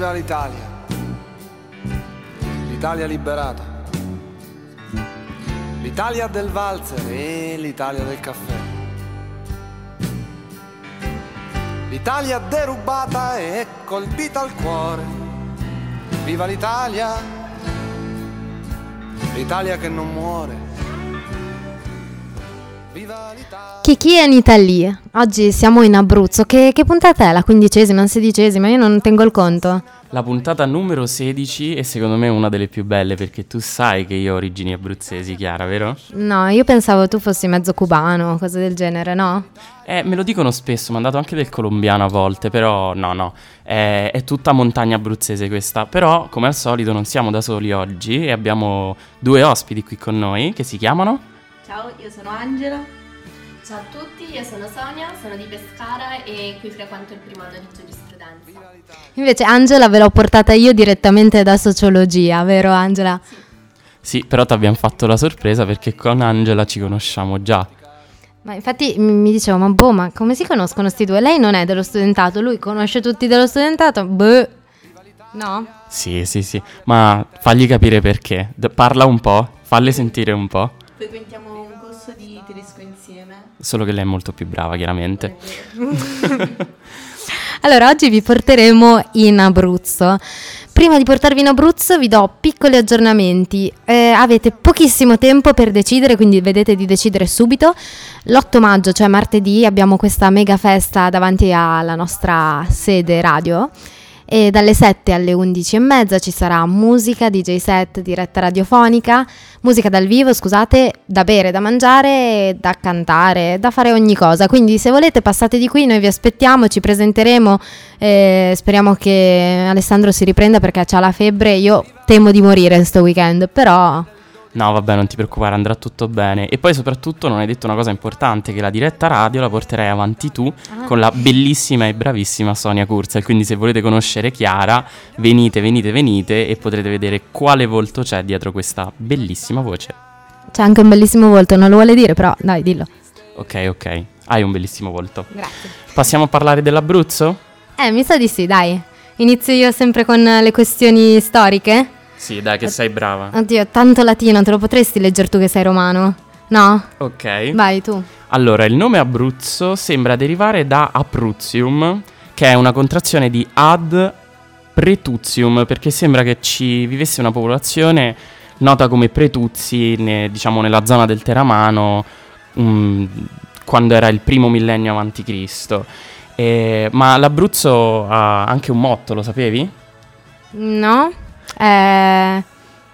Viva l'Italia! L'Italia liberata. L'Italia del valzer e l'Italia del caffè. L'Italia derubata e colpita al cuore. Viva l'Italia! L'Italia che non muore. Viva l'Italia! Chi è in Italia? Oggi siamo in Abruzzo. Che, che puntata è? La quindicesima, la sedicesima? Io non tengo il conto. La puntata numero 16 è secondo me una delle più belle perché tu sai che io ho origini abruzzesi, Chiara, vero? No, io pensavo tu fossi mezzo cubano, cose del genere, no? Eh, me lo dicono spesso, mi hanno dato anche del colombiano a volte, però no, no, è, è tutta montagna abruzzese questa. Però, come al solito, non siamo da soli oggi e abbiamo due ospiti qui con noi che si chiamano... Ciao, io sono Angela. Ciao a tutti, io sono Sonia, sono di Pescara e qui frequento il primo anno di giurisprudenza. Invece Angela ve l'ho portata io direttamente da sociologia, vero Angela? Sì, sì però ti abbiamo fatto la sorpresa perché con Angela ci conosciamo già. Ma infatti mi dicevo, ma boh, ma come si conoscono questi due? Lei non è dello studentato, lui conosce tutti dello studentato, boh. No? Sì, sì, sì, ma fagli capire perché. parla un po', falle sentire un po'. Frequentiamo Solo che lei è molto più brava, chiaramente. allora, oggi vi porteremo in Abruzzo. Prima di portarvi in Abruzzo vi do piccoli aggiornamenti. Eh, avete pochissimo tempo per decidere, quindi vedete di decidere subito. L'8 maggio, cioè martedì, abbiamo questa mega festa davanti alla nostra sede radio e dalle 7 alle 11 e mezza ci sarà musica, DJ set, diretta radiofonica, musica dal vivo, scusate, da bere, da mangiare, da cantare, da fare ogni cosa. Quindi se volete passate di qui, noi vi aspettiamo, ci presenteremo, eh, speriamo che Alessandro si riprenda perché ha la febbre, io temo di morire questo weekend, però No, vabbè, non ti preoccupare, andrà tutto bene. E poi soprattutto non hai detto una cosa importante, che la diretta radio la porterai avanti tu ah. con la bellissima e bravissima Sonia Kurzel. Quindi se volete conoscere Chiara, venite, venite, venite e potrete vedere quale volto c'è dietro questa bellissima voce. C'è anche un bellissimo volto, non lo vuole dire, però dai, dillo. Ok, ok. Hai un bellissimo volto. Grazie. Passiamo a parlare dell'Abruzzo? Eh, mi sa di sì, dai. Inizio io sempre con le questioni storiche. Sì, dai, che sei brava. Oddio, tanto latino, te lo potresti leggere tu che sei romano? No? Ok. Vai tu. Allora, il nome Abruzzo sembra derivare da Abruzzium, che è una contrazione di ad Pretutium, perché sembra che ci vivesse una popolazione nota come Pretuzzi, ne, diciamo nella zona del Teramano, um, quando era il primo millennio avanti Cristo. ma l'Abruzzo ha anche un motto, lo sapevi? No. Eh,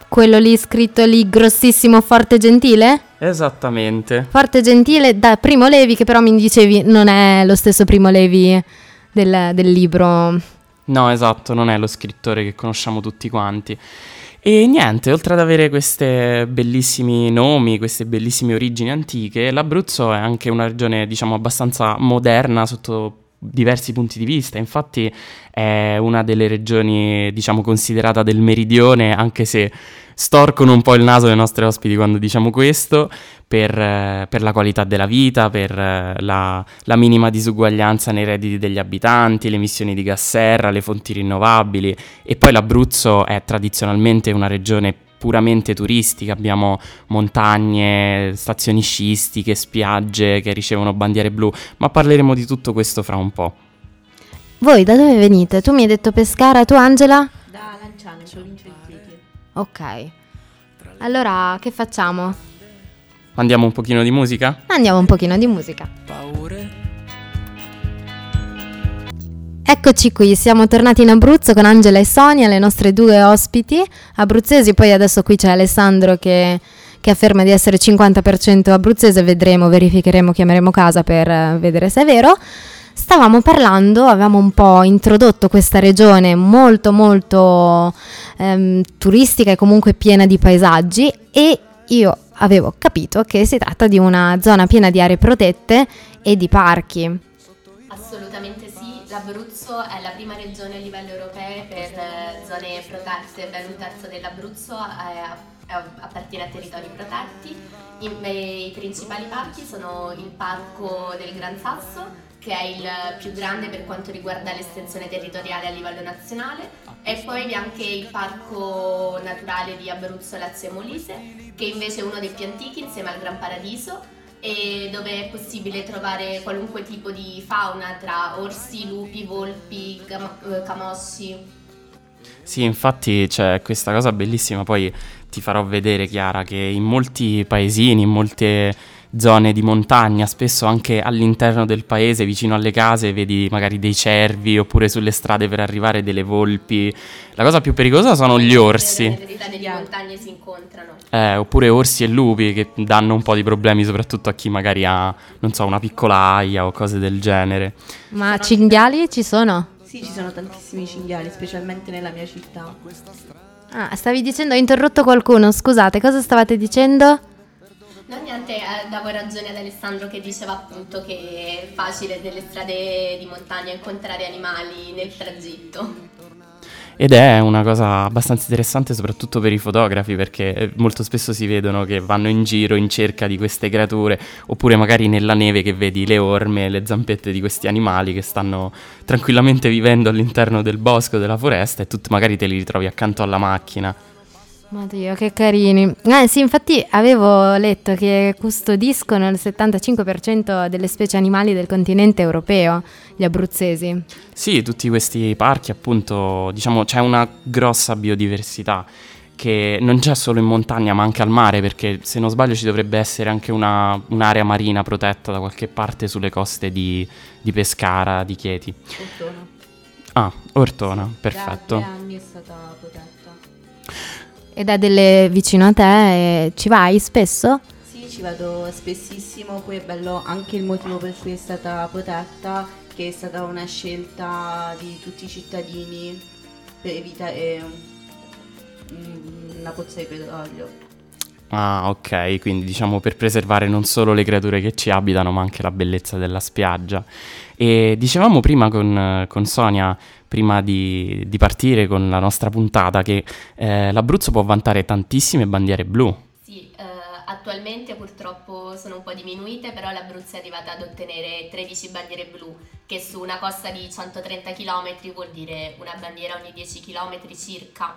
quello lì scritto lì grossissimo, forte, gentile? Esattamente. Forte, gentile da Primo Levi, che però mi dicevi non è lo stesso Primo Levi del, del libro. No, esatto, non è lo scrittore che conosciamo tutti quanti. E niente, oltre ad avere questi bellissimi nomi, queste bellissime origini antiche, l'Abruzzo è anche una regione, diciamo, abbastanza moderna sotto diversi punti di vista, infatti è una delle regioni diciamo considerata del meridione, anche se storcono un po' il naso dei nostri ospiti quando diciamo questo, per, eh, per la qualità della vita, per eh, la, la, minima disuguaglianza nei redditi degli abitanti, le emissioni di gas serra, le fonti rinnovabili. E poi l'Abruzzo è tradizionalmente una regione puramente turistica, abbiamo montagne, stazioni sciistiche, spiagge che ricevono bandiere blu, ma parleremo di tutto questo fra un po'. Voi da dove venite? Tu mi hai detto Pescara, tu Angela? Da Lanciano, in provincia di Chieti. Ok. Allora, che facciamo? Andiamo un pochino di musica? Andiamo un pochino di musica. Paure Eccoci qui, siamo tornati in Abruzzo con Angela e Sonia, le nostre due ospiti abruzzesi, poi adesso qui c'è Alessandro che, che afferma di essere 50% abruzzese, vedremo, verificheremo, chiameremo casa per eh, vedere se è vero. Stavamo parlando, avevamo un po' introdotto questa regione molto molto ehm, turistica e comunque piena di paesaggi e io avevo capito che si tratta di una zona piena di aree protette e di parchi. Assolutamente l'Abruzzo è la prima regione a livello europeo per eh, zone protette, ben un terzo dell'Abruzzo è, appartiene a territori protetti. I, I principali parchi sono il Parco del Gran Sasso, che è il più grande per quanto riguarda l'estensione territoriale a livello nazionale, E poi vi è anche il parco naturale di Abruzzo Lazio e Molise, che invece è uno dei più antichi insieme al Gran Paradiso e dove è possibile trovare qualunque tipo di fauna tra orsi, lupi, volpi, cam- eh, camosci. Sì, infatti c'è questa cosa bellissima, poi ti farò vedere Chiara che in molti paesini, in molte zone di montagna, spesso anche all'interno del paese, vicino alle case, vedi magari dei cervi oppure sulle strade per arrivare delle volpi. La cosa più pericolosa sono gli orsi. Le strade di montagne si incontrano. Eh, oppure orsi e lupi che danno un po' di problemi soprattutto a chi magari ha, non so, una piccola aia o cose del genere. Ma cinghiali ci sono? Sì, ci sono tantissimi cinghiali, specialmente nella mia città. Ah, stavi dicendo, ho interrotto qualcuno, scusate, cosa stavate dicendo? No, niente, eh, davo ragione ad Alessandro che diceva appunto che è facile delle strade di montagna incontrare animali nel tragitto. Ed è una cosa abbastanza interessante soprattutto per i fotografi perché eh, molto spesso si vedono che vanno in giro in cerca di queste creature oppure magari nella neve che vedi le orme, le zampette di questi animali che stanno tranquillamente vivendo all'interno del bosco, della foresta e tu magari te li ritrovi accanto alla macchina. Oddio, che carini. Eh sì, infatti avevo letto che custodiscono il 75% delle specie animali del continente europeo, gli abruzzesi. Sì, tutti questi parchi appunto, diciamo, c'è una grossa biodiversità che non c'è solo in montagna ma anche al mare perché se non sbaglio ci dovrebbe essere anche una, un'area marina protetta da qualche parte sulle coste di, di Pescara, di Chieti. Ortona. Ah, Ortona, perfetto. Da tre anni è stata protetta. Ed è delle vicino a te e ci vai spesso? Sì, ci vado spessissimo, poi è bello anche il motivo per cui è stata protetta, che è stata una scelta di tutti i cittadini per evitare mm, una pozza di petrolio. Ah, ok, quindi diciamo per preservare non solo le creature che ci abitano, ma anche la bellezza della spiaggia. E dicevamo prima con, con Sonia, prima di, di, partire con la nostra puntata, che eh, l'Abruzzo può vantare tantissime bandiere blu. Sì, eh, attualmente purtroppo sono un po' diminuite, però l'Abruzzo è arrivata ad ottenere 13 bandiere blu, che su una costa di 130 km vuol dire una bandiera ogni 10 km circa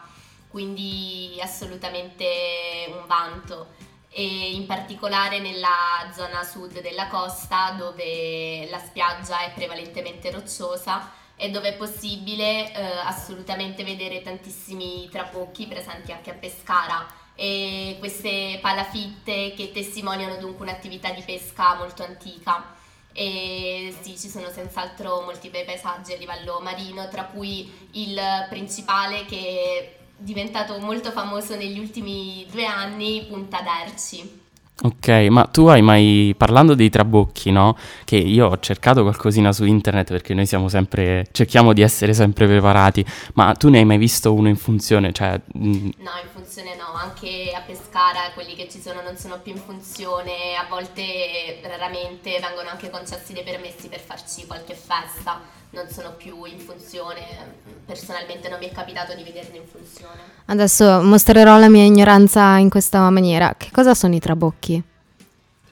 quindi assolutamente un vanto. E in particolare nella zona sud della costa dove la spiaggia è prevalentemente rocciosa e dove è possibile eh, assolutamente vedere tantissimi trabocchi presenti anche a Pescara. E queste palafitte che testimoniano dunque un'attività di pesca molto antica. E sì, ci sono senz'altro molti bei paesaggi a livello marino, tra cui il principale che diventato molto famoso negli ultimi due anni, Punta d'Erci. Ok, ma tu hai mai, parlando dei trabocchi, no? Che io ho cercato qualcosina su internet perché noi siamo sempre, cerchiamo di essere sempre preparati, ma tu ne hai mai visto uno in funzione? Cioè, mh... No, in funzione no, anche a Pescara quelli che ci sono non sono più in funzione, a volte raramente vengono anche concessi dei permessi per farci qualche festa, non sono più in funzione, personalmente non mi è capitato di vederli in funzione. Adesso mostrerò la mia ignoranza in questa maniera. Che cosa sono i trabocchi?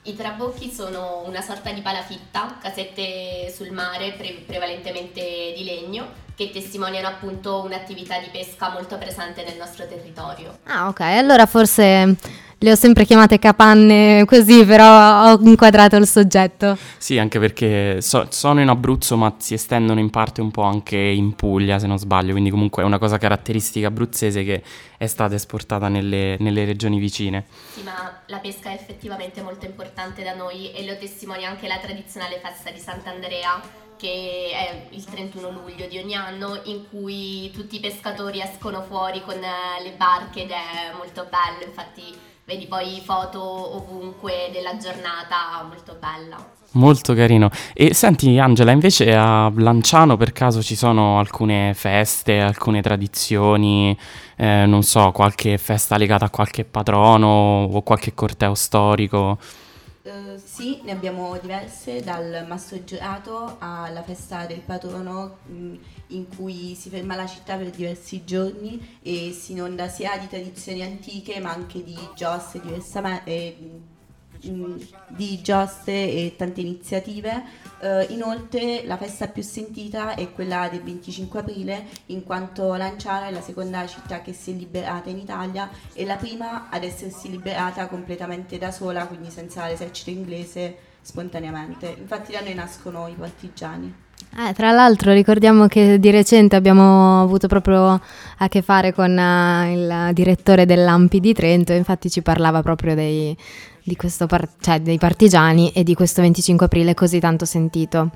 I trabocchi sono una sorta di palafitta, casette sul mare, pre- prevalentemente di legno, che testimoniano appunto un'attività di pesca molto presente nel nostro territorio. Ah, ok, allora forse le ho sempre chiamate capanne così, però ho inquadrato il soggetto. Sì, anche perché so, sono in Abruzzo, ma si estendono in parte un po' anche in Puglia, se non sbaglio, quindi comunque è una cosa caratteristica abruzzese che è stata esportata nelle, nelle regioni vicine. Sì, ma la pesca è effettivamente molto importante da noi e lo testimonia anche la tradizionale festa di Sant'Andrea che è il 31 luglio di ogni anno in cui tutti i pescatori escono fuori con le barche ed è molto bello, infatti vedi poi foto ovunque della giornata, molto bella. Molto carino. E senti Angela, invece a Lanciano per caso ci sono alcune feste, alcune tradizioni, eh, non so, qualche festa legata a qualche patrono o qualche corteo storico? Uh, sì, ne abbiamo diverse, dal Masso Giorato alla festa del patrono mh, in cui si ferma la città per diversi giorni e si inonda sia di tradizioni antiche ma angi di giostre diversamente mh, di giostre e tante iniziative. Eh, inoltre la festa più sentita è quella del 25 aprile, in quanto Lanciano è la seconda città che si è liberata in Italia e la prima ad essersi liberata completamente da sola, quindi senza l'esercito inglese spontaneamente. Infatti da noi nascono i partigiani. Eh, tra l'altro ricordiamo che di recente abbiamo avuto proprio a che fare con uh, il direttore dell'Ampi di Trento, infatti ci parlava proprio dei, par- cioè dei partigiani e di questo 25 aprile così tanto sentito.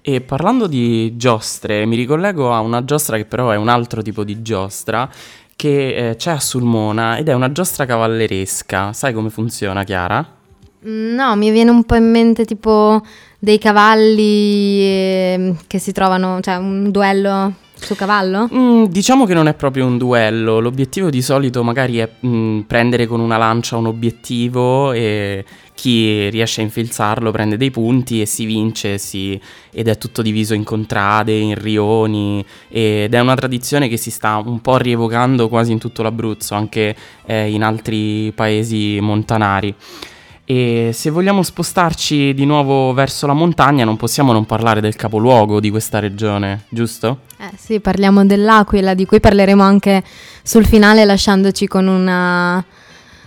E parlando di giostre, mi ricollego a una giostra che però è un altro tipo di giostra che eh, c'è a Sulmona ed è una giostra cavalleresca. Sai come funziona, Chiara? No, mi viene un po' in mente tipo dei cavalli eh, che si trovano, cioè un duello su cavallo? Mm, diciamo che non è proprio un duello, l'obiettivo di solito magari è mm, prendere con una lancia un obiettivo e chi riesce a infilzarlo prende dei punti e si vince si... ed è tutto diviso in contrade, in rioni ed è una tradizione che si sta un po' rievocando quasi in tutto l'Abruzzo, anche eh, in altri paesi montanari. E se vogliamo spostarci di nuovo verso la montagna non possiamo non parlare del capoluogo di questa regione, giusto? Eh sì, parliamo dell'Aquila, di cui parleremo anche sul finale lasciandoci con, una,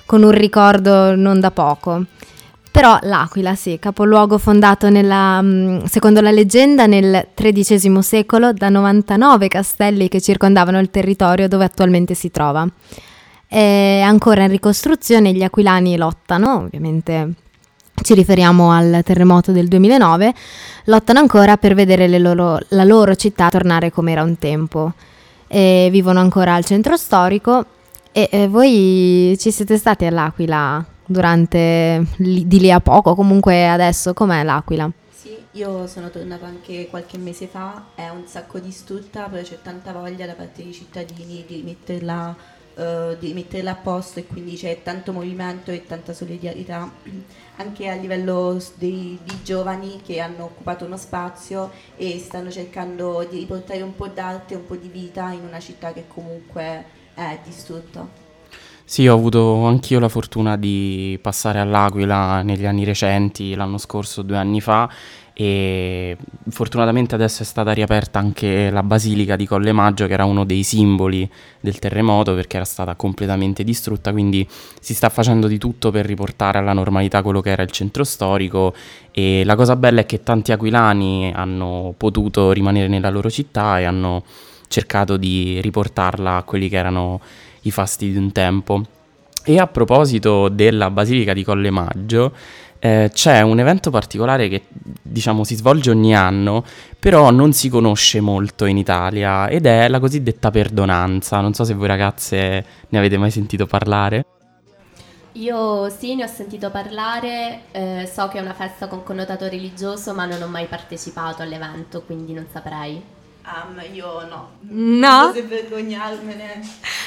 con un ricordo non da poco. Però l'Aquila, sì, capoluogo fondato nella, mm, secondo la leggenda nel XIII secolo da 99 castelli che circondavano il territorio dove attualmente si trova è ancora in ricostruzione, gli aquilani lottano, ovviamente ci riferiamo al terremoto del 2009, lottano ancora per vedere loro, la loro città tornare come era un tempo. E vivono ancora al centro storico e eh, voi ci siete stati all'Aquila durante di lì a poco, comunque adesso com'è l'Aquila? Sì, io sono tornata anche qualche mese fa, è un sacco distrutta, però c'è tanta voglia da parte dei cittadini di metterla uh, di metterla a posto e quindi c'è tanto movimento e tanta solidarietà anche a livello dei, di giovani che hanno occupato uno spazio e stanno cercando di riportare un po' d'arte, un po' di vita in una città che comunque è distrutta. Sì, ho avuto anch'io la fortuna di passare all'Aquila negli anni recenti, l'anno scorso, due anni fa, e fortunatamente adesso è stata riaperta anche la basilica di Colle Maggio che era uno dei simboli del terremoto perché era stata completamente distrutta quindi si sta facendo di tutto per riportare alla normalità quello che era il centro storico. E la cosa bella è che tanti aquilani hanno potuto rimanere nella loro città e hanno cercato di riportarla a quelli che erano i fasti di un tempo. E a proposito della basilica di Colle Maggio eh, c'è un evento particolare che diciamo si svolge ogni anno, però non si conosce molto in Italia ed è la cosiddetta perdonanza. Non so se voi ragazze ne avete mai sentito parlare. Io sì, ne ho sentito parlare, eh, so che è una festa con connotato religioso, ma non ho mai partecipato all'evento, quindi non saprei. Um, io no. No? Non vergognarmene.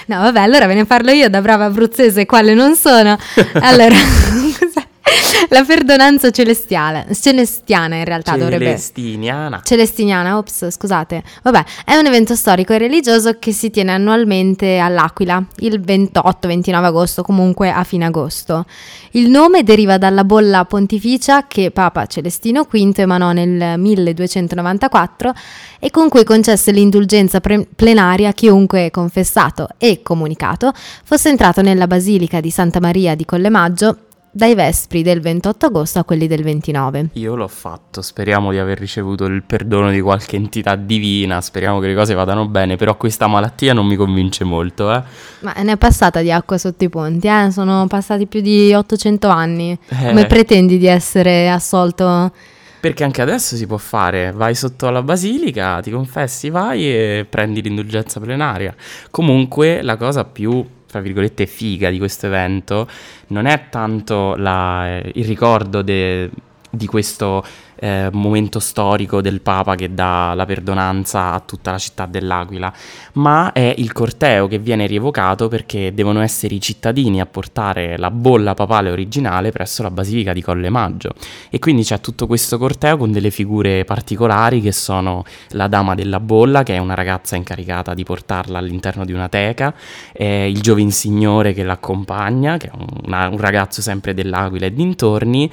No, vabbè, allora ve ne parlo io da brava abruzzese, quale non sono. Allora, la perdonanza celestiale, celestiana in realtà dovrebbe Celestiniana. Celestiniana, ops, scusate. Vabbè, è un evento storico e religioso che si tiene annualmente all'Aquila, il 28-29 agosto, comunque a fine agosto. Il nome deriva dalla bolla pontificia che Papa Celestino V emanò nel 1294 e con cui concesse l'indulgenza pre- plenaria a chiunque confessato e comunicato fosse entrato nella Basilica di Santa Maria di Collemaggio dai vespri del 28 agosto a quelli del 29. Io l'ho fatto, speriamo di aver ricevuto il perdono di qualche entità divina, speriamo che le cose vadano bene, però questa malattia non mi convince molto, eh. Ma ne è passata di acqua sotto i ponti, eh? Sono passati più di 800 anni. Eh. Come pretendi di essere assolto? Perché anche adesso si può fare, vai sotto alla basilica, ti confessi, vai e prendi l'indulgenza plenaria. Comunque la cosa più tra virgolette, figa di questo evento non è tanto la, il ricordo de, di questo eh, momento storico del Papa che dà la perdonanza a tutta la città dell'Aquila, ma è il corteo che viene rievocato perché devono essere i cittadini a portare la bolla papale originale presso la Basilica di Colle Maggio. E quindi c'è tutto questo corteo con delle figure particolari che sono la Dama della Bolla, che è una ragazza incaricata di portarla all'interno di una teca, eh, il Giovin Signore che l'accompagna, che è una, un ragazzo sempre dell'Aquila e dintorni,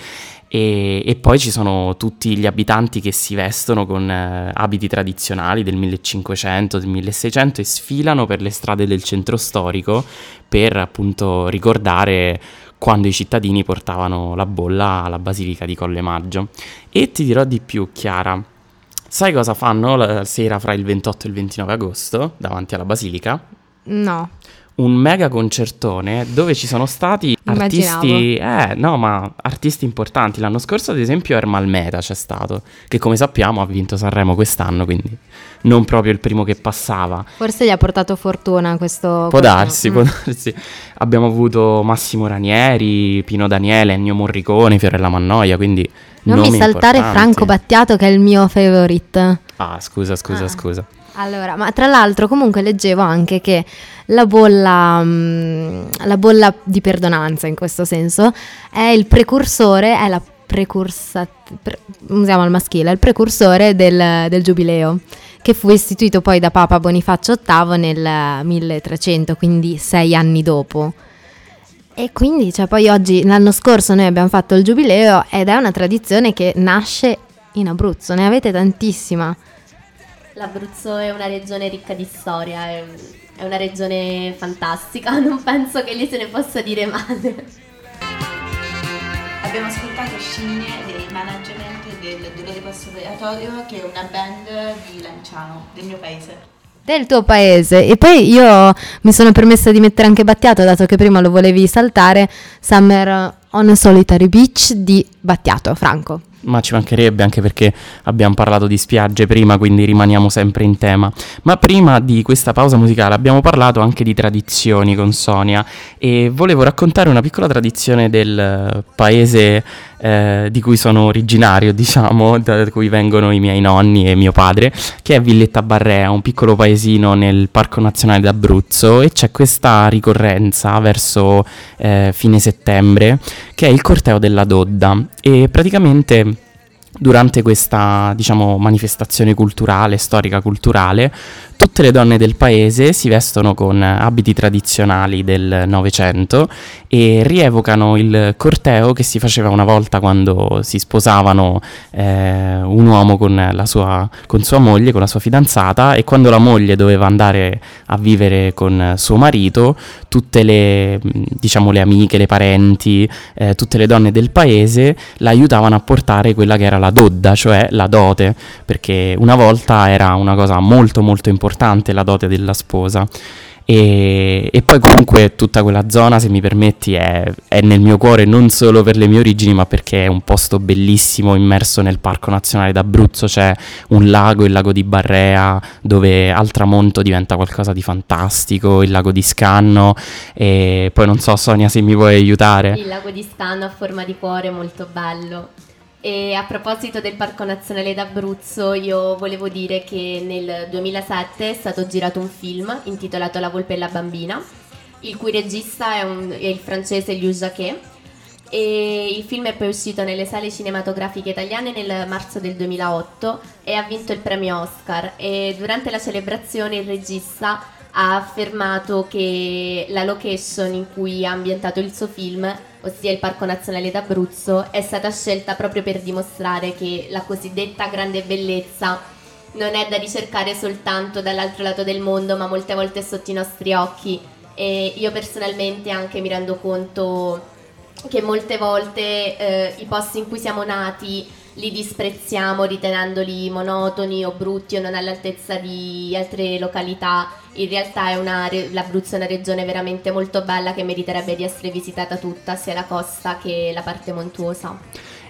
e, e, poi ci sono tutti gli abitanti che si vestono con eh, abiti tradizionali del 1500, del 1600 e sfilano per le strade del centro storico per appunto ricordare quando i cittadini portavano la bolla alla basilica di Colle Maggio. E ti dirò di più, Chiara. Sai cosa fanno la sera fra il 28 e il 29 agosto davanti alla basilica? No un mega concertone dove ci sono stati Immaginavo. artisti, eh, no, ma artisti importanti. L'anno scorso, ad esempio, Ermal Meta c'è stato, che come sappiamo ha vinto Sanremo quest'anno, quindi non proprio il primo che passava. Forse gli ha portato fortuna questo. Può darsi, mm. può darsi. Abbiamo avuto Massimo Ranieri, Pino Daniele, Ennio Morricone, Fiorella Mannoia, quindi non mi saltare importanti. Franco Battiato che è il mio favorite. Ah, scusa, scusa, ah. scusa. Allora, ma tra l'altro comunque leggevo anche che la bolla, mm, la bolla di perdonanza in questo senso è il precursore, è la precursa, pre, usiamo il maschile, è il precursore del, del giubileo che fu istituito poi da Papa Bonifacio VIII nel 1300, quindi sei anni dopo. E quindi, cioè, poi oggi, l'anno scorso noi abbiamo fatto il giubileo ed è una tradizione che nasce in Abruzzo, ne avete tantissima. L'Abruzzo è una regione ricca di storia, è, è una regione fantastica, non penso che lì se ne possa dire male. Abbiamo ascoltato Scimmie dei management del Dolore Post Operatorio che è una band di Lanciano, del mio paese. Del tuo paese. E poi io mi sono permessa di mettere anche Battiato dato che prima lo volevi saltare. Summer on a Solitary Beach di Battiato Franco ma ci mancherebbe anche perché abbiamo parlato di spiagge prima, quindi rimaniamo sempre in tema. Ma prima di questa pausa musicale abbiamo parlato anche di tradizioni con Sonia e volevo raccontare una piccola tradizione del paese eh, di cui sono originario, diciamo, da cui vengono i miei nonni e mio padre, che è Villetta Barrea, un piccolo paesino nel Parco Nazionale d'Abruzzo e c'è questa ricorrenza verso eh, fine settembre che è il corteo della Dodda. E praticamente durante questa diciamo, manifestazione culturale, storica culturale, tutte le donne del paese si vestono con abiti tradizionali del Novecento e rievocano il corteo che si faceva una volta quando si sposavano eh, un uomo con, sua, con sua moglie, con la sua fidanzata e quando la moglie doveva andare a vivere con suo marito, tutte le, diciamo, le amiche, le parenti, eh, tutte le donne del paese l'aiutavano a portare quella che era la dodda, cioè la dote, perché una volta era una cosa molto molto importante la dote della sposa. E, e, poi comunque tutta quella zona, se mi permetti, è, è, nel mio cuore non solo per le mie origini, ma perché è un posto bellissimo immerso nel Parco Nazionale d'Abruzzo. C'è un lago, il lago di Barrea, dove al tramonto diventa qualcosa di fantastico, il lago di Scanno. E poi non so, Sonia, se mi vuoi aiutare. Il lago di Scanno a forma di cuore, molto bello. E a proposito del Parco Nazionale d'Abruzzo, io volevo dire che nel 2007 è stato girato un film intitolato La volpe e la bambina, il cui regista è, un, è il francese Liu Jacquet. E il film è poi uscito nelle sale cinematografiche italiane nel marzo del 2008 e ha vinto il premio Oscar. E durante la celebrazione il regista ha affermato che la location in cui ha ambientato il suo film ossia il Parco Nazionale d'Abruzzo, è stata scelta proprio per dimostrare che la cosiddetta grande bellezza non è da ricercare soltanto dall'altro lato del mondo, ma molte volte è sotto i nostri occhi. E io personalmente anche mi rendo conto che molte volte eh, i posti in cui siamo nati li disprezziamo ritenendoli monotoni o brutti o non all'altezza di altre località. In realtà è una, l'Abruzzo è una regione veramente molto bella che meriterebbe di essere visitata tutta, sia la costa che la parte montuosa.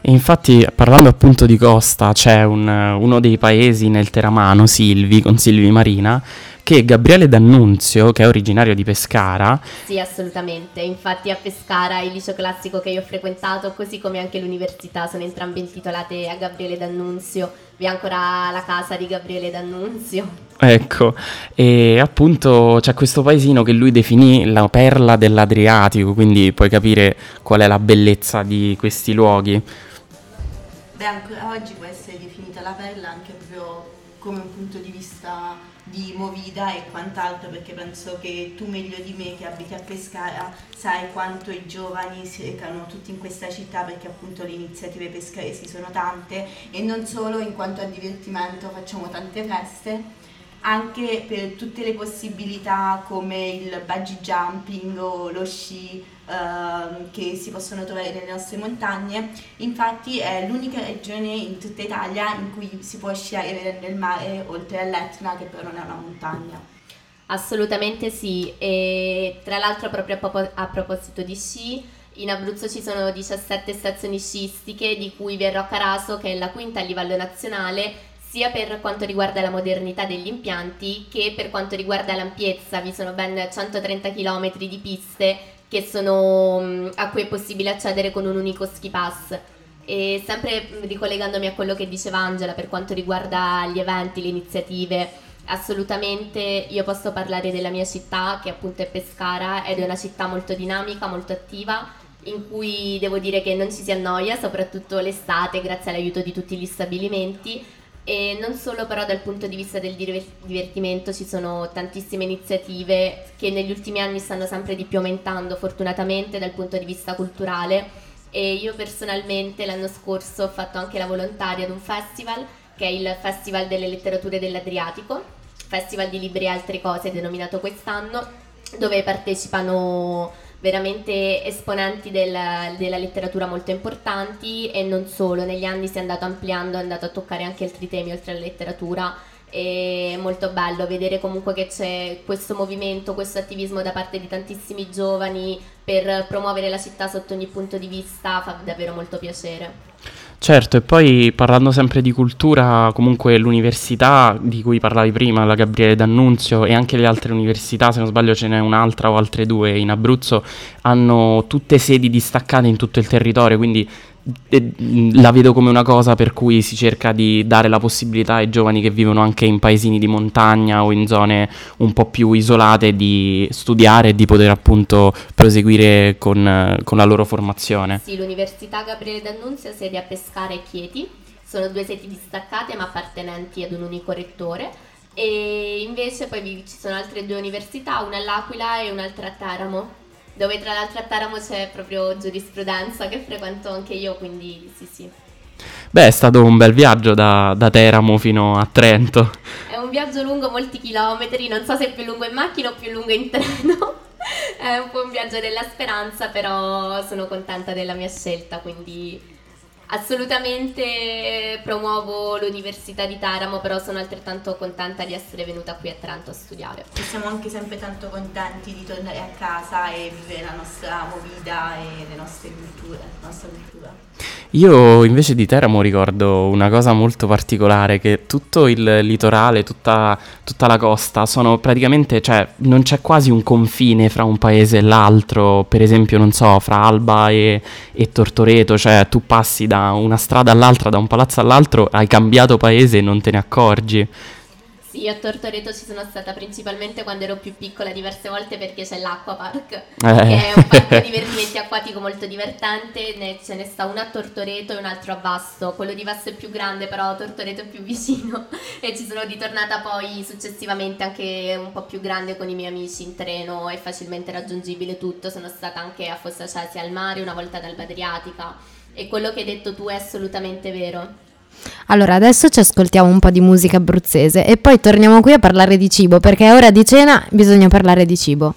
E infatti, parlando appunto di costa, c'è un, uno dei paesi nel Teramano, Silvi, con Silvi Marina, che Gabriele D'Annunzio, che è originario di Pescara, Sì, assolutamente. Infatti a Pescara il liceo classico che io ho frequentato, così come anche l'università, sono entrambe intitolate a Gabriele D'Annunzio. Vi è ancora la casa di Gabriele D'Annunzio. ecco, e appunto c'è questo paesino che lui definì la perla dell'Adriatico, quindi puoi capire qual è la bellezza di questi luoghi. Beh, ancora oggi può essere definita la perla anche proprio come un punto di vista di movida e quant'altro, perché penso che tu meglio di me che abiti a Pescara sai quanto i giovani si recano tutti in questa città perché appunto le iniziative pescaresi sono tante e non solo in quanto a divertimento facciamo tante feste, anche per tutte le possibilità come il bungee jumping o lo sci ehm, che si possono trovare nelle nostre montagne. Infatti è l'unica regione in tutta Italia in cui si può sciare il mare oltre all'Etna che però non è una montagna. Assolutamente sì, e tra l'altro proprio a, popo- a proposito di sci, in Abruzzo ci sono 17 stazioni sciistiche, di cui vi è Roccaraso che è la quinta a livello nazionale, sia per quanto riguarda la modernità degli impianti che per quanto riguarda l'ampiezza. Vi sono ben 130 km di piste che sono, mh, a cui è possibile accedere con un unico ski pass. E sempre mh, ricollegandomi a quello che diceva Angela per quanto riguarda gli eventi, le iniziative, assolutamente io posso parlare della mia città che appunto è Pescara ed è una città molto dinamica, molto attiva in cui devo dire che non ci si annoia, soprattutto l'estate grazie all'aiuto di tutti gli stabilimenti e non solo però dal punto di vista del diver- divertimento ci sono tantissime iniziative che negli ultimi anni stanno sempre di più aumentando fortunatamente dal punto di vista culturale. E io personalmente l'anno scorso ho fatto anche la volontaria ad un festival che è il Festival delle Letterature dell'Adriatico, festival di libri e altre cose denominato quest'anno, dove partecipano veramente esponenti del- della letteratura molto importanti e non solo, negli anni si è andato ampliando, è andato a toccare anche altri temi oltre alla letteratura. È molto bello vedere comunque che c'è questo movimento, questo attivismo da parte di tantissimi giovani per promuovere la città sotto ogni punto di vista, fa davvero molto piacere. Certo, e poi parlando sempre di cultura, comunque l'università di cui parlavi prima, la Gabriele D'Annunzio e anche le altre università, se non sbaglio ce n'è un'altra o altre due in Abruzzo, hanno tutte sedi distaccate in tutto il territorio, quindi la vedo come una cosa per cui si cerca di dare la possibilità ai giovani che vivono anche in paesini di montagna o in zone un po' più isolate di studiare e di poter appunto proseguire con, con la loro formazione. Sì, l'Università Gabriele D'Annunzio sede a Pescara e Chieti, sono due sedi distaccate ma appartenenti ad un unico rettore. E invece poi ci sono altre due università, una all'Aquila e un'altra a Teramo, dove tra l'altro a Teramo c'è proprio giurisprudenza che frequento anche io, quindi sì sì. Beh, è stato un bel viaggio da, da Teramo fino a Trento. È un viaggio lungo molti chilometri, non so se è più lungo in macchina o più lungo in treno. È un po' un viaggio della speranza, però sono contenta della mia scelta, quindi assolutamente promuovo l'Università di Teramo, però sono altrettanto contenta di essere venuta qui a Trento a studiare. E siamo anche sempre tanto contenti di tornare a casa e vivere la nostra movida e le nostre culture, la nostra cultura. Io invece di Teramo ricordo una cosa molto particolare, che tutto il litorale, tutta, tutta la costa, sono praticamente, cioè non c'è quasi un confine fra un paese e l'altro, per esempio, non so, fra Alba e, e Tortoreto, cioè tu passi da una strada all'altra, da un palazzo all'altro, hai cambiato paese e non te ne accorgi. Sì, a Tortoreto ci sono stata principalmente quando ero più piccola diverse volte perché c'è l'Acquapark, Eh. che è un parco divertimenti acquatico molto divertente, ne- ce ne sta uno a Tortoreto e un altro a Vasto, quello di Vasto è più grande però Tortoreto è più vicino e ci sono ritornata poi successivamente anche un po' più grande con i miei amici in treno, è facilmente raggiungibile tutto, sono stata anche a Fossa Cesi al mare, una volta ad Alba Adriatica e quello che hai detto tu è assolutamente vero. Allora, adesso ci ascoltiamo un po' di musica abruzzese e poi torniamo qui a parlare di cibo, perché è ora di cena, bisogna parlare di cibo.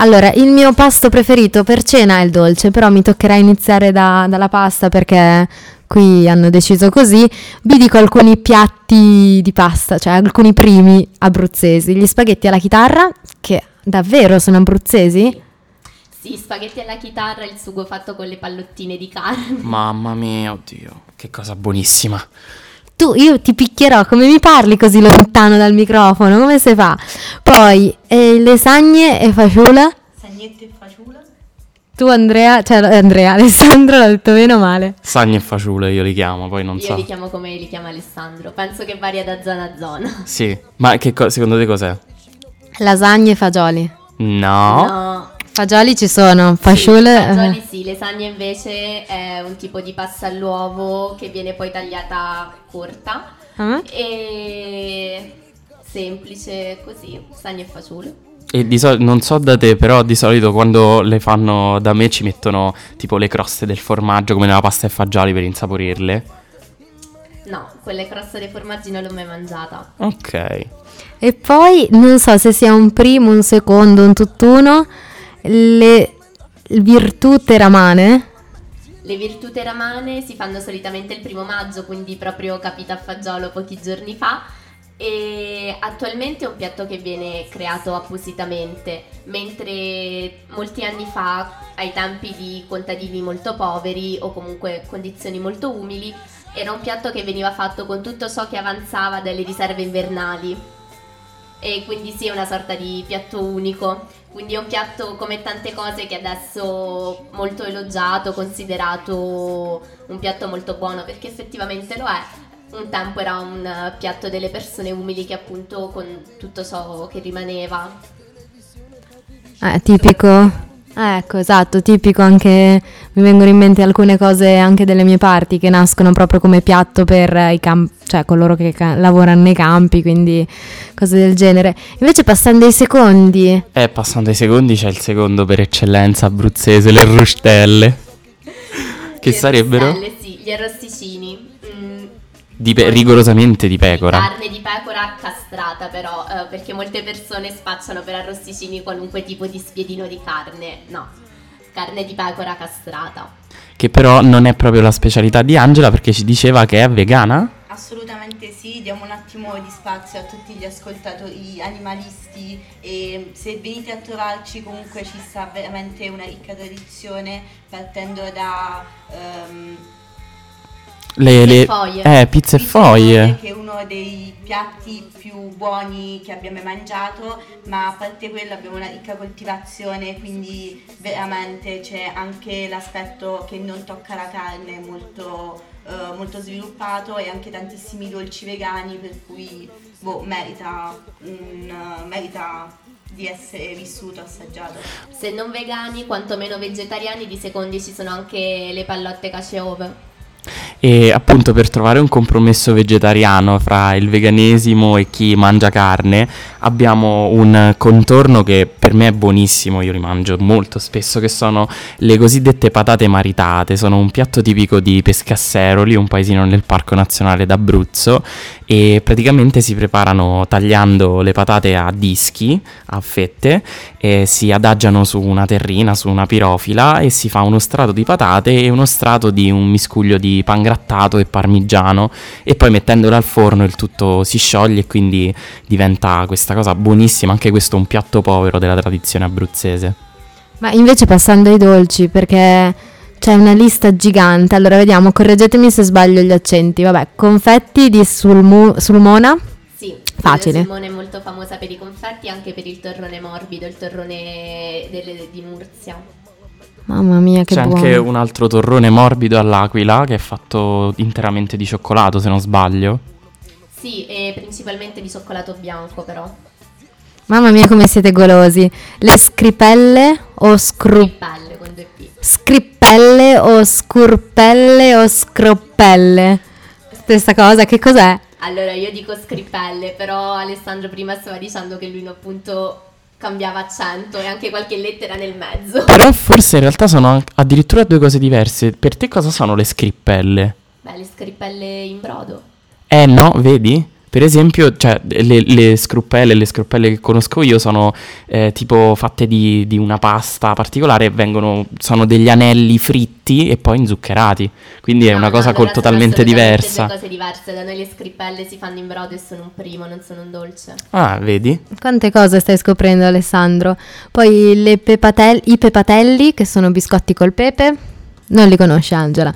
Allora, il mio pasto preferito per cena è il dolce, però mi toccherà iniziare da- dalla pasta perché qui hanno deciso così. Vi dico alcuni piatti di pasta, cioè alcuni primi abruzzesi. Gli spaghetti alla chitarra, che davvero sono abruzzesi? Sì, spaghetti alla chitarra, il sugo fatto con le pallottine di carne. Mamma mia, oddio, che cosa buonissima. Tu, io ti picchierò, come mi parli così lontano dal microfono? Come si fa? Poi, eh, lasagne e fagioli? Sagnette e fagiula. Tu Andrea, cioè Andrea, Alessandro l'ha detto bene o male? Sagni e fagiule io li chiamo, poi non Io so. li chiamo come li chiama Alessandro. Penso che varia da zona a zona. Sì, ma che co- secondo te cos'è? Lasagne e fagioli. No. No. Fagioli ci sono, fagioli... Sì, eh, fagioli sì, lasagne invece è un tipo di pasta all'uovo che viene poi tagliata corta eh? e semplice così, lasagne e fagioli. E di solito, non so da te, però di solito quando le fanno da me ci mettono tipo le croste del formaggio come nella pasta e fagioli per insaporirle. No, quelle croste dei formaggi non l'ho mai mangiata. Ok. E poi, non so se sia un primo, un secondo, un tutt'uno, le virtù teramane. Le virtù teramane si fanno solitamente il primo maggio, quindi proprio capita a fagiolo pochi giorni fa. E attualmente è un piatto che viene creato appositamente, mentre molti anni fa, ai tempi di contadini molto poveri o comunque condizioni molto umili, era un piatto che veniva fatto con tutto ciò che avanzava dalle riserve invernali. E quindi sì, è una sorta di piatto unico. Quindi è un piatto come tante cose che adesso molto elogiato, considerato un piatto molto buono, perché effettivamente lo è. Un tempo era un piatto delle persone umili che appunto con tutto ciò che rimaneva. Eh, tipico. Eh, ecco, esatto, tipico anche mi vengono in mente alcune cose anche delle mie parti che nascono proprio come piatto per eh, i campi, cioè coloro che ca- lavorano nei campi, quindi cose del genere. Invece passando ai secondi, Eh, passando ai secondi c'è il secondo per eccellenza abruzzese, le rustelle. Che Le sarebbero? rostelle, sì, gli arrosticini. Di pe- rigorosamente di pecora. Carne di pecora castrata però, eh, perché molte persone spacciano per arrosticini qualunque tipo di spiedino di carne. No, carne di pecora castrata. Che però non è proprio la specialità di Angela perché ci diceva che è vegana. Assolutamente sì, diamo un attimo di spazio a tutti gli ascoltatori animalisti e se venite a trovarci comunque ci sta veramente una ricca tradizione partendo da ehm, Le, Pizze le- e foglie. Eh, pizze e foglie. che è uno dei piatti più buoni che abbiamo mai mangiato, ma a parte quello abbiamo una ricca coltivazione, quindi veramente c'è anche l'aspetto che non tocca la carne molto, eh, molto sviluppato e anche tantissimi dolci vegani per cui boh, merita, un- merita di essere vissuto, assaggiato. Se non vegani, quantomeno vegetariani, di secondi ci sono anche le pallotte cacio e appunto per trovare un compromesso vegetariano fra il veganesimo e chi mangia carne abbiamo un contorno che per me è buonissimo, io li mangio molto spesso, che sono le cosiddette patate maritate, sono un piatto tipico di Pescasseroli, un paesino nel Parco Nazionale d'Abruzzo. E praticamente si preparano tagliando le patate a dischi, a fette, si adagiano su una terrina, su una pirofila e si fa uno strato di patate e uno strato di un miscuglio di pangrattato e parmigiano e poi mettendolo al forno il tutto si scioglie e quindi diventa questa cosa buonissima, anche questo è un piatto povero della tradizione abruzzese. ma invece passando ai dolci, perché c'è una lista gigante. Allora vediamo, correggetemi se sbaglio gli accenti. Vabbè, confetti di sulmu- sulmona. Sì, Facile. Simone è molto famosa per i confetti, anche per il torrone morbido, il torrone delle- di Murcia. Mamma mia, che C'è buono. anche un altro torrone morbido all'aquila che è fatto interamente di cioccolato se non sbaglio. Sì, e principalmente di cioccolato bianco però. Mamma mia, come siete golosi. Le scripelle o scru... Pelle con due P. scrippelle o scurpelle o scroppelle? Stessa cosa, che cos'è? Allora io dico scrippelle, però Alessandro prima stava dicendo che lui appunto cambiava accento e anche qualche lettera nel mezzo. Però forse in realtà sono addirittura due cose diverse. Per te cosa sono le scrippelle? Beh, le scrippelle in brodo. Eh no, vedi? Per esempio, cioè, le, le scruppelle, le scruppelle che conosco io sono eh, tipo fatte di, di una pasta particolare e vengono, sono degli anelli fritti e poi inzuccherati. Quindi è No, una no, cosa allora col- totalmente sono diversa. Due cose diverse, da noi le scrippelle si fanno in brodo e sono un primo, non sono un dolce. Ah, vedi? Quante cose stai scoprendo Alessandro? Poi le pepatel- i pepatelli, che sono biscotti col pepe, non li conosce Angela.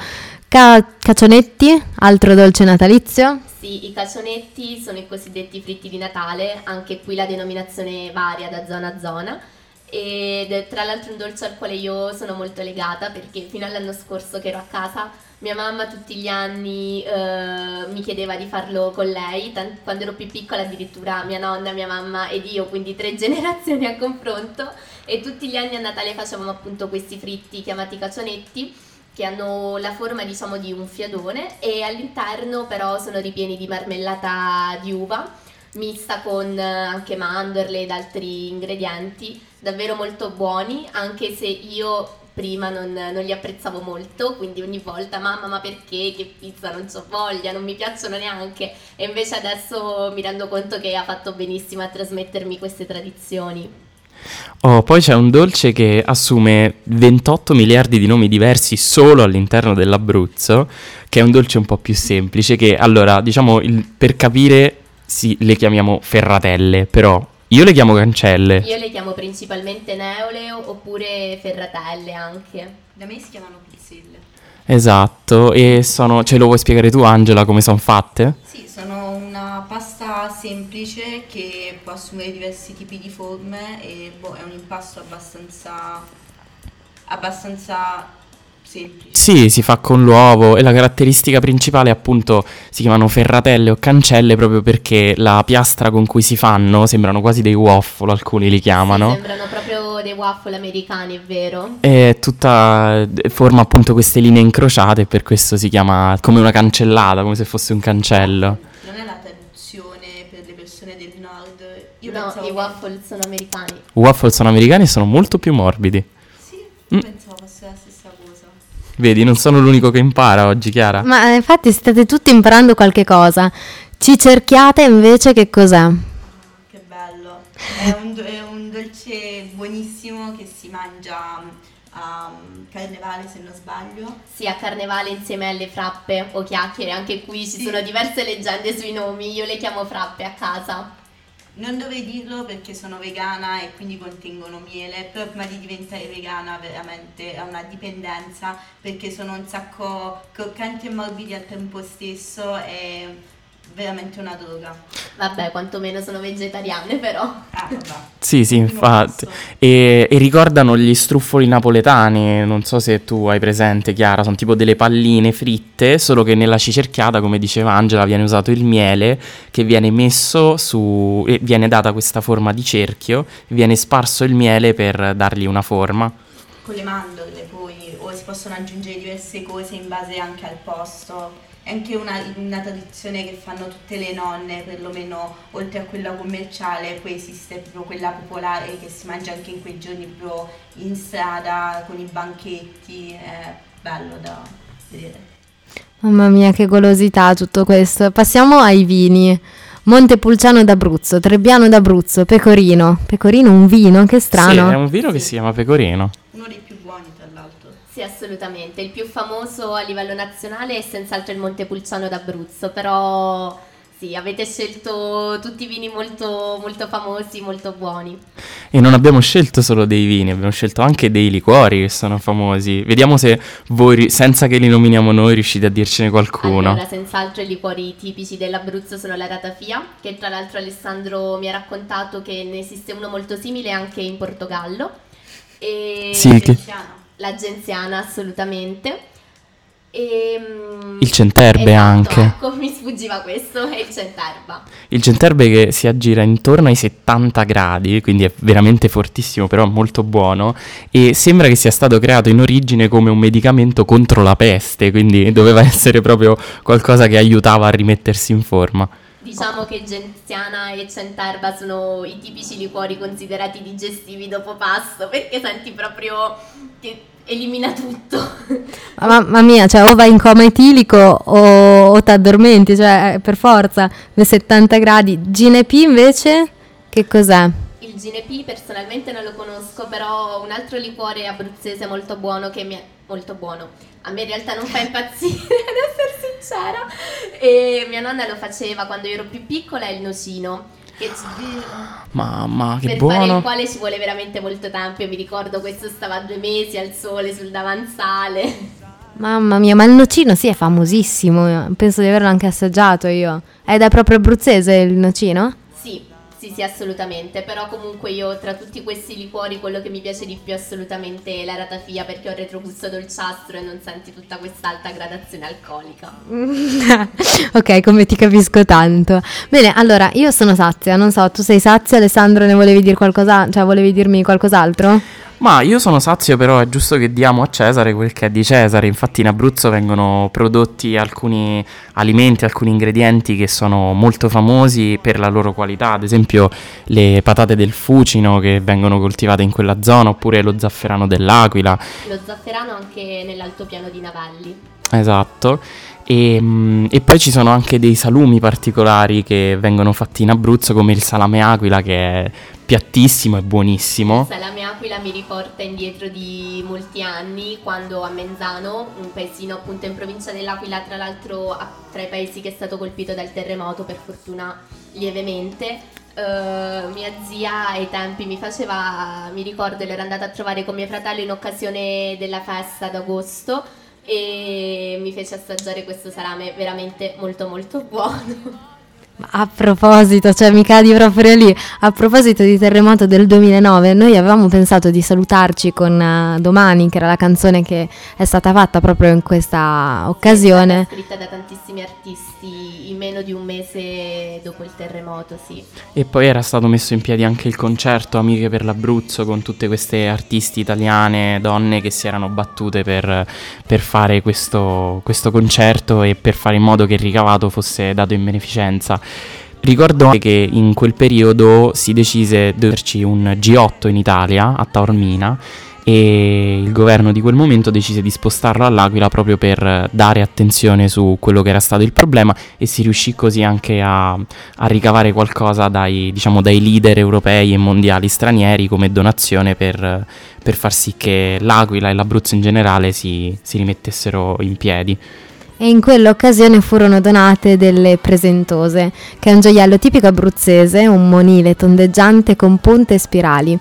Ca- cacionetti, altro dolce natalizio. Sì, i cacionetti sono i cosiddetti fritti di Natale, anche qui la denominazione varia da zona a zona. Ed tra l'altro un dolce al quale io sono molto legata perché fino all'anno scorso che ero a casa mia mamma tutti gli anni eh, mi chiedeva di farlo con lei, tan- quando ero più piccola addirittura mia nonna, mia mamma ed io, quindi tre generazioni a confronto e tutti gli anni a Natale facevamo appunto questi fritti chiamati cacionetti che hanno la forma diciamo di un fiadone e all'interno però sono ripieni di marmellata di uva mista con eh, anche mandorle ed altri ingredienti davvero molto buoni anche se io prima non, non li apprezzavo molto quindi ogni volta mamma ma perché? Che pizza non c'ho voglia non mi piacciono neanche. E invece adesso mi rendo conto che ha fatto benissimo a trasmettermi queste tradizioni Oh, poi c'è un dolce che assume 28 miliardi di nomi diversi solo all'interno dell'Abruzzo, che è un dolce un po' più semplice, che allora, diciamo, il- per capire sì, le chiamiamo ferratelle, però io le chiamo cancelle. io le chiamo principalmente neole oppure ferratelle anche Da me si chiamano pizzelle. Esatto, e sono... Ce lo vuoi spiegare tu, Angela, come sono fatte? Sì, sono pasta semplice che può assumere diversi tipi di forme e boh, è un impasto abbastanza abbastanza semplice. Sì, si fa con l'uovo e la caratteristica principale appunto si chiamano ferratelle o cancelle proprio perché la piastra con cui si fanno sembrano quasi dei waffle, alcuni li Sì, chiamano. sembrano proprio dei waffle americani, è vero? E tutta forma appunto queste linee incrociate e per questo si chiama come una cancellata, come se fosse un cancello. No, pensavo i waffle sono americani. Waffle sono americani e sono molto più morbidi. Sì, io Mm. pensavo fosse la stessa cosa. Vedi, non sono l'unico che impara oggi, Chiara. Ma eh, infatti state tutti imparando qualche cosa. Ci cerchiate invece che cos'è? Che bello. È un, do- è un dolce buonissimo che si mangia a mm, carnevale se non sbaglio. Sì, a carnevale insieme alle frappe o chiacchiere, anche qui ci Sì. sono diverse leggende sui nomi, io le chiamo frappe a casa. Non dovrei dirlo perché sono vegana e quindi contengono miele, però prima di diventare vegana veramente è una dipendenza perché sono un sacco croccanti e morbidi al tempo stesso è veramente una droga. Vabbè, quantomeno sono vegetariane però. Sì, sì, infatti. E, e ricordano gli struffoli napoletani, non so se tu hai presente, Chiara, sono tipo delle palline fritte, solo che nella cicerchiata, come diceva Angela, viene usato il miele che viene messo su... e viene data questa forma di cerchio, viene sparso il miele per dargli una forma. Con le mandorle poi, o si possono aggiungere diverse cose in base anche al posto. È anche una, una tradizione che fanno tutte le nonne, perlomeno oltre a quella commerciale, poi esiste proprio quella popolare che si mangia anche in quei giorni proprio in strada con i banchetti, è bello da vedere. Mamma mia, che golosità tutto questo. Passiamo ai vini. Montepulciano d'Abruzzo, Trebbiano d'Abruzzo, Pecorino. Pecorino, un vino, che strano. Sì, è un vino che si chiama pecorino. Uno dei più. Sì, assolutamente. Il più famoso a livello nazionale è senz'altro il Montepulciano d'Abruzzo, però sì, avete scelto tutti vini molto, molto famosi, molto buoni. E non abbiamo scelto solo dei vini, abbiamo scelto anche dei liquori che sono famosi. Vediamo se voi, senza che li nominiamo noi, riuscite a dircene qualcuno. Allora, senz'altro i liquori tipici dell'Abruzzo sono la ratafia, che tra l'altro Alessandro mi ha raccontato che ne esiste uno molto simile anche in Portogallo. E Sì, che- Veneziano. La genziana assolutamente. E, mm, Il centerbe esatto, anche. Ecco, mi sfuggiva questo, e il centerba. Il centerbe che si aggira intorno ai 70 gradi, quindi è veramente fortissimo, però molto buono. E sembra che sia stato creato in origine come un medicamento contro la peste, quindi doveva essere proprio qualcosa che aiutava a rimettersi in forma. Diciamo che genziana e centerba sono i tipici liquori considerati digestivi dopo pasto, perché senti proprio che elimina tutto. Ma- Mamma mia, cioè o vai in coma etilico o, o ti addormenti, cioè eh, per forza, nei 70 gradi. GNP invece, che cos'è? Il GNP personalmente non lo conosco, però un altro liquore abruzzese molto buono che mi è molto buono. A me in realtà non fa impazzire, ad essere sincera. E mia nonna lo faceva quando ero più piccola, è il nocino. Mamma, che per fare il buono. quale ci vuole veramente molto tempo. Io mi ricordo questo stava due mesi al sole sul davanzale. Mamma mia, ma il nocino sì è famosissimo, penso di averlo anche assaggiato io. Ed è proprio abruzzese il nocino? Sì, sì, assolutamente. Però comunque io tra tutti questi liquori quello che mi piace di più è assolutamente la ratafia perché ho il retrogusto dolciastro e non senti tutta quest'alta gradazione alcolica. ok, come ti capisco tanto. Bene, allora io sono sazia, non so, tu sei sazia Alessandro, ne volevi dire qualcosa, cioè volevi dirmi qualcos'altro? Ma io sono sazio, però è giusto che diamo a Cesare quel che è di Cesare. Infatti in Abruzzo vengono prodotti alcuni alimenti, alcuni ingredienti che sono molto famosi per la loro qualità, ad esempio le patate del Fucino che vengono coltivate in quella zona, oppure lo zafferano dell'Aquila. Lo zafferano anche nell'altopiano di Navalli. Esatto. E, mm, e poi ci sono anche dei salumi particolari che vengono fatti in Abruzzo, come il salame aquila, che è piattissimo e buonissimo. Salame Aquila mi riporta indietro di molti anni quando a Menzano, un paesino appunto in provincia dell'Aquila, tra l'altro tra i paesi che è stato colpito dal terremoto, per fortuna lievemente, eh, mia zia ai tempi mi faceva, mi ricordo, l'era andata a trovare con mio fratello in occasione della festa d'agosto e mi fece assaggiare questo salame veramente molto molto buono. Ma A proposito, cioè mi cadi proprio lì. A proposito di terremoto del 2009, noi avevamo pensato di salutarci con eh, Domani, che era la canzone che è stata fatta proprio in questa occasione. È stata scritta da tantissimi artisti in meno di un mese dopo il terremoto, sì. E poi era stato messo in piedi anche il concerto Amiche per l'Abruzzo con tutte queste artisti italiane, donne che si erano battute per, per fare questo, questo concerto e per fare in modo che il ricavato fosse dato in beneficenza. Ricordo anche che in quel periodo si decise di averci un G8 in Italia, a Taormina, e il governo di quel momento decise di spostarlo all'Aquila proprio per dare attenzione su quello che era stato il problema e si riuscì così anche a, a ricavare qualcosa dai, diciamo, dai leader europei e mondiali stranieri come donazione per, per far sì che l'Aquila e l'Abruzzo in generale si, si rimettessero in piedi. E in quell'occasione furono donate delle presentose, che è un gioiello tipico abruzzese, un monile tondeggiante con punte e spirali.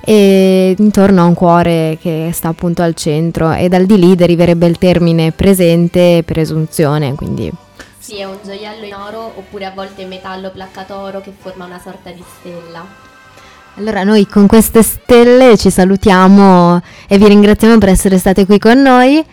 E intorno a un cuore che sta appunto al centro e dal di lì deriverebbe il termine presente e presunzione, quindi Sì, è un gioiello in oro oppure a volte in metallo placcato oro che forma una sorta di stella. Allora noi con queste stelle ci salutiamo e vi ringraziamo per essere state qui con noi.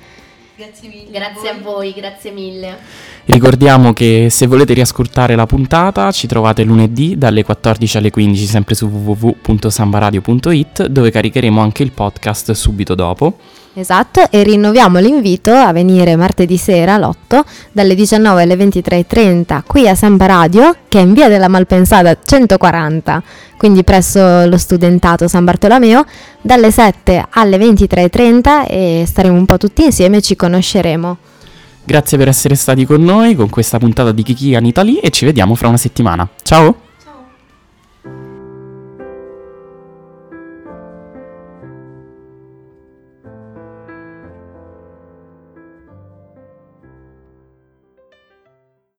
Grazie mille. Grazie a voi, grazie mille. Ricordiamo che se volete riascoltare la puntata ci trovate lunedì dalle 14 alle 15 sempre su www.sambaradio.it dove caricheremo anche il podcast subito dopo. Esatto, e rinnoviamo l'invito a venire martedì sera all'8 dalle 19 alle 23.30 qui a Samba Radio, che è in via della Malpensada 140, quindi presso lo studentato San Bartolomeo, dalle 7 alle 23.30 e staremo un po' tutti insieme e ci conosceremo. Grazie per essere stati con noi con questa puntata di Kiki in Italy e ci vediamo fra una settimana. Ciao!